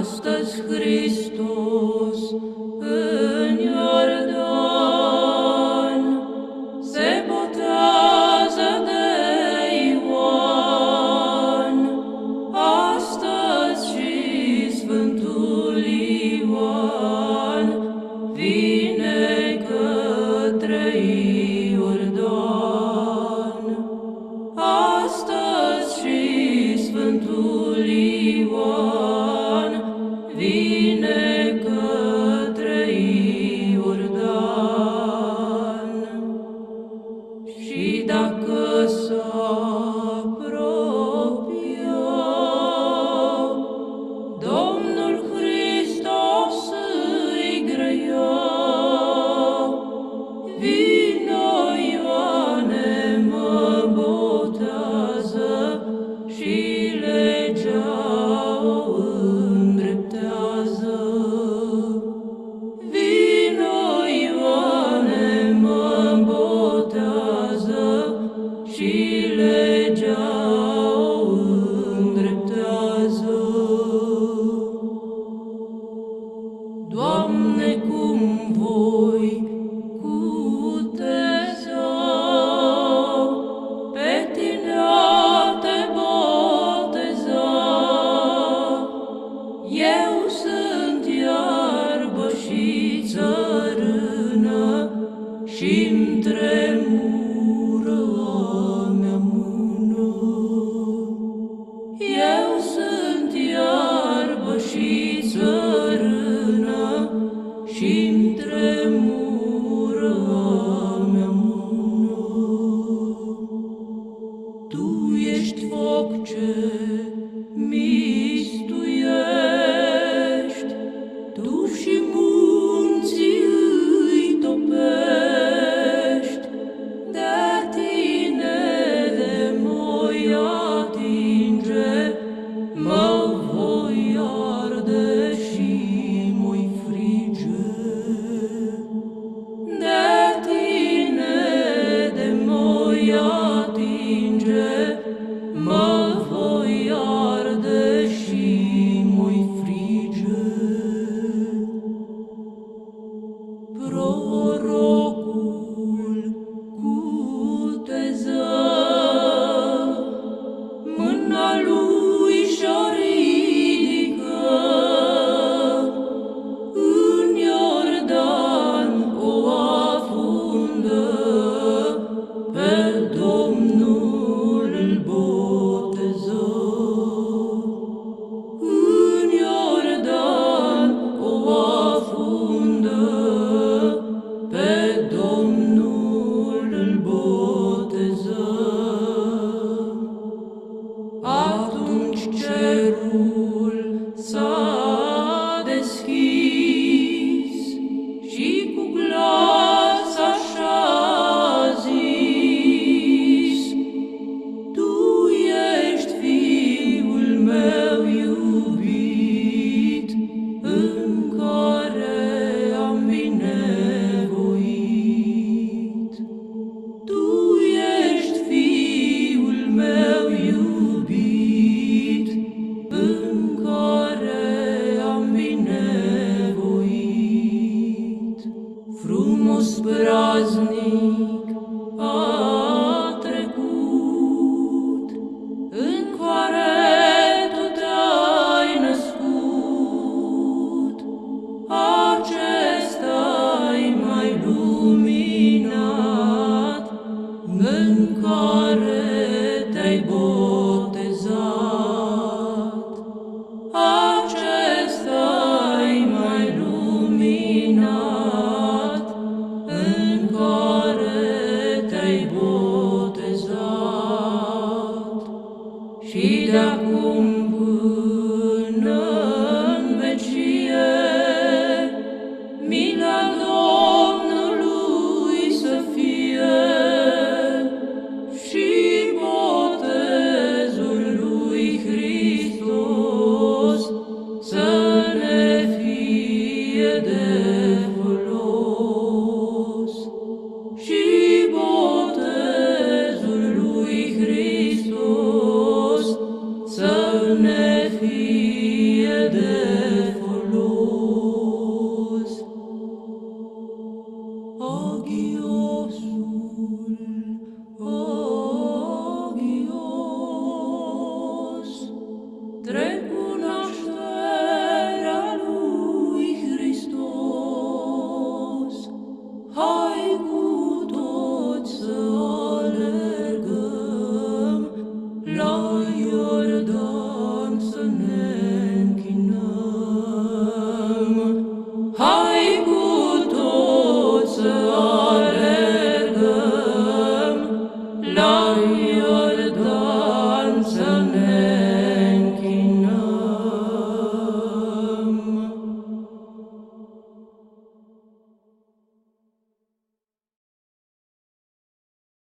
astăzi Hristos și-mi tremură mea mână. Eu sunt iarbă și țărână și-mi was knee. piede You're a dance,